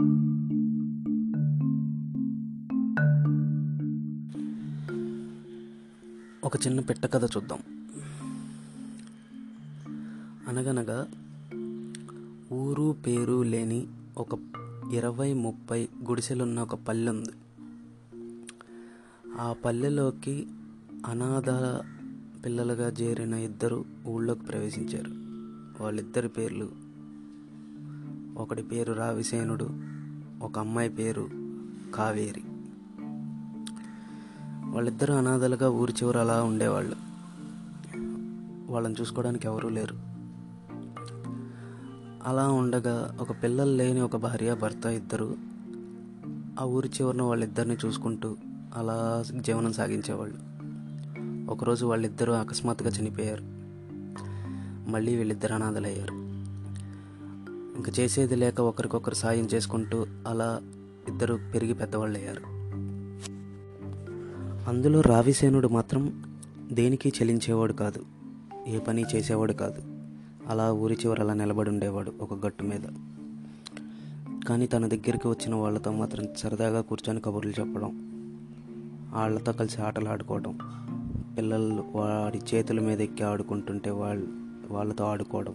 ఒక చిన్న పెట్ట కథ చూద్దాం. అనగనగా ఊరు పేరు లేని ఒక ఇరవై ముప్పై గుడిసెలున్న ఒక పల్లె ఉంది ఆ పల్లెలోకి అనాథ పిల్లలుగా చేరిన ఇద్దరు ఊళ్ళోకి ప్రవేశించారు. వాళ్ళిద్దరి పేర్లు ఒకడి పేరు రావిసేనుడు ఒక అమ్మాయి పేరు కావేరి. వాళ్ళిద్దరూ అనాథలుగా ఊరి చివర అలా ఉండేవాళ్ళు. వాళ్ళని చూసుకోవడానికి ఎవరూ లేరు. అలా ఉండగా ఒక పిల్లలు లేని ఒక భార్య భర్త ఇద్దరు ఆ ఊరి చివరన వాళ్ళిద్దరిని చూసుకుంటూ అలా జీవనం సాగించేవాళ్ళు. ఒకరోజు వాళ్ళిద్దరూ అకస్మాత్తుగా చనిపోయారు. మళ్ళీ వీళ్ళిద్దరు అనాథలయ్యారు. ఇంకా చేసేది లేక ఒకరికొకరు సాయం చేసుకుంటూ అలా ఇద్దరు పెరిగి పెద్దవాళ్ళు అయ్యారు అందులో రావిసేనుడు మాత్రం దేనికి చెలించేవాడు కాదు. ఏ పని చేసేవాడు కాదు. అలా ఊరి చివర అలా నిలబడి ఉండేవాడు ఒక గట్టు మీద. కానీ తన దగ్గరికి వచ్చిన వాళ్ళతో మాత్రం సరదాగా కూర్చొని కబుర్లు చెప్పడం వాళ్ళతో కలిసి ఆటలు ఆడుకోవడం పిల్లలు వాడి చేతుల మీద ఎక్కి ఆడుకుంటుంటే వాళ్ళు వాళ్ళతో ఆడుకోవడం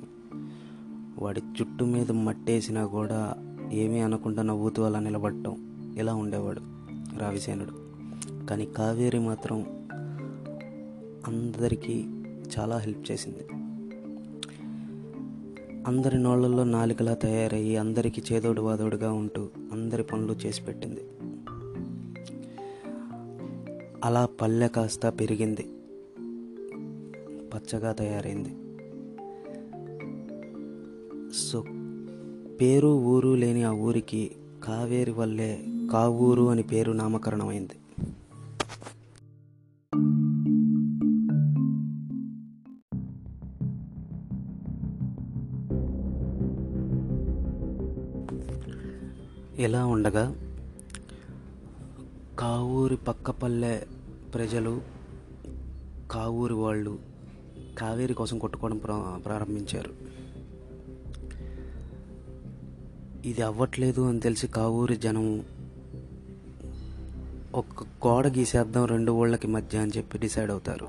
వాడి చుట్టు మీద మట్టేసినా కూడా ఏమీ అనకుండా నవ్వుతూ అలా నిలబడటం ఇలా ఉండేవాడు రావిసేనుడు. కానీ కావేరి మాత్రం అందరికీ చాలా హెల్ప్ చేసింది. అందరి నోళ్ళల్లో నాలుకలా తయారయ్యి అందరికీ చేదోడు వాదోడుగా ఉంటూ అందరి పనులు చేసి పెట్టింది. అలా పల్లె కాస్త పెరిగింది. పచ్చగా తయారైంది. సో పేరు ఊరు లేని ఆ ఊరికి కావేరి వల్లే కావూరు అని పేరు నామకరణమైంది. ఇలా ఉండగా కావూరి పక్కపల్లె ప్రజలు కావూరి వాళ్ళు కావేరి కోసం కొట్టుకోవడం ప్రారంభించారు. ఇది అవ్వట్లేదు అని తెలిసి కావూరి జనం ఒక గోడ గీసేద్దాం రెండు ఊళ్ళకి మధ్య అని చెప్పి డిసైడ్ అవుతారు.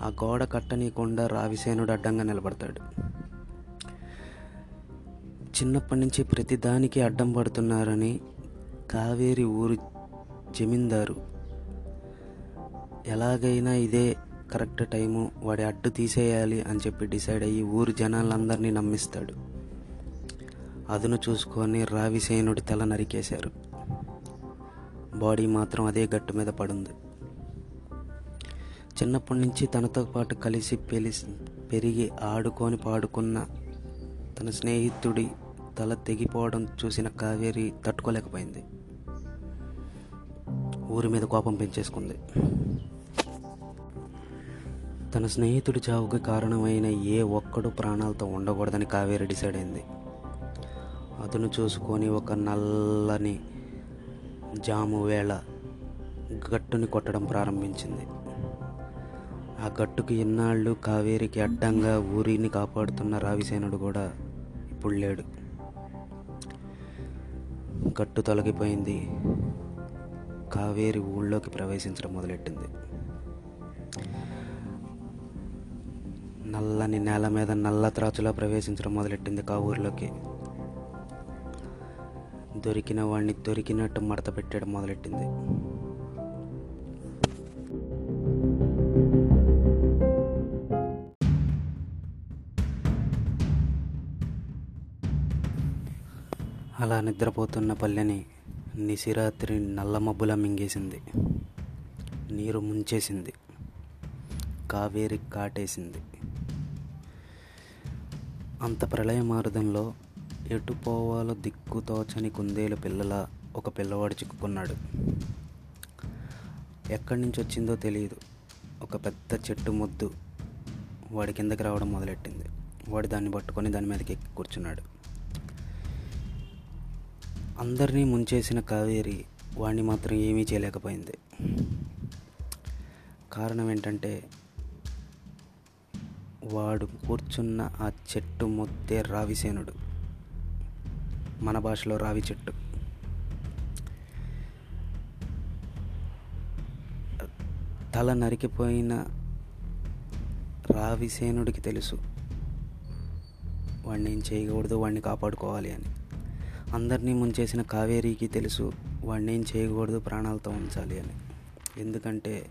ఆ గోడ కట్టనీయకుండా రావిసేనుడు అడ్డంగా నిలబడతాడు. చిన్నప్పటి నుంచి ప్రతిదానికి అడ్డం పడుతున్నారని కావేరి ఊరు జమీందారు ఎలాగైనా ఇదే కరెక్ట్ టైము వాడి అడ్డు తీసేయాలి అని చెప్పి డిసైడ్ అయ్యి ఊరు జనాలందరినీ నమ్మిస్తాడు. అదును చూసుకొని రావిసేనుడి తల నరికేశారు. బాడీ మాత్రం అదే గట్టు మీద పడుంది. చిన్నప్పటి నుంచి తనతో పాటు కలిసి పెలిసి పెరిగి ఆడుకొని పాడుకున్న తన స్నేహితుడి తల తెగిపోవడం చూసిన కావేరి తట్టుకోలేకపోయింది. ఊరి మీద కోపం పెంచేసుకుంది. తన స్నేహితుడి చావుకి కారణమైన ఏ ఒక్కడు ప్రాణాలతో ఉండకూడదని కావేరి డిసైడ్ అయింది. అతను చూసుకొని ఒక నల్లని జాము వేళ గట్టుని కొట్టడం ప్రారంభించింది. ఆ గట్టుకు ఇన్నాళ్ళు కావేరికి అడ్డంగా ఊరిని కాపాడుతున్న రావిసేనుడు కూడా ఇప్పుడు లేడు. గట్టు తొలగిపోయింది. కావేరి ఊళ్ళోకి ప్రవేశించడం మొదలెట్టింది. నల్లని నేల మీద నల్ల త్రాచులా ప్రవేశించడం మొదలెట్టింది ఊరిలోకి. దొరికిన వాడిని దొరికినట్టు మడత పెట్టడం మొదలెట్టింది. అలా నిద్రపోతున్న పల్లెని నిశిరాత్రి నల్ల మబ్బుల మింగేసింది. నీరు ముంచేసింది. కావేరి కాటేసింది. అంత ప్రళయ మార్గంలో ఎటు పోవాలో దిక్కు తోచని కుందేలు పిల్లల ఒక పిల్లవాడు చిక్కుకున్నాడు. ఎక్కడి నుంచి వచ్చిందో తెలియదు ఒక పెద్ద చెట్టు ముద్దు వాడి కిందకి రావడం మొదలెట్టింది. వాడు దాన్ని పట్టుకొని దాని మీదకి ఎక్కి కూర్చున్నాడు. అందరినీ ముంచేసిన కావేరి వాడిని మాత్రం ఏమీ చేయలేకపోయింది. కారణం ఏంటంటే వాడు కూర్చున్న ఆ చెట్టు ముద్దే రావిసేనుడు. మన భాషలో రావి చెట్టు. తల నరికిపోయిన రావిసేనుడికి తెలుసు. వాడిని ఏం చేయకూడదు వాడిని కాపాడుకోవాలి అని. అందరినీ ముంచేసిన కావేరీకి తెలుసు వాడిని ఏం చేయకూడదు ప్రాణాలతో ఉంచాలి అని. ఎందుకంటే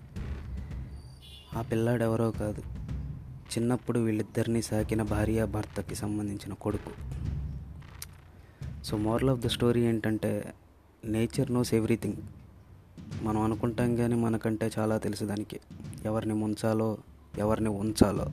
ఆ పిల్లాడు ఎవరో కాదు చిన్నప్పుడు వీళ్ళిద్దరిని సాకిన భార్య భర్తకి సంబంధించిన కొడుకు. So moral of the story ఏంటంటే నేచర్ నోస్ ఎవ్రీథింగ్. మనం అనుకుంటాం కానీ మనకంటే చాలా తెలుసు దానికి. ఎవరిని ముంచాలో ఎవరిని ఉంచాలో.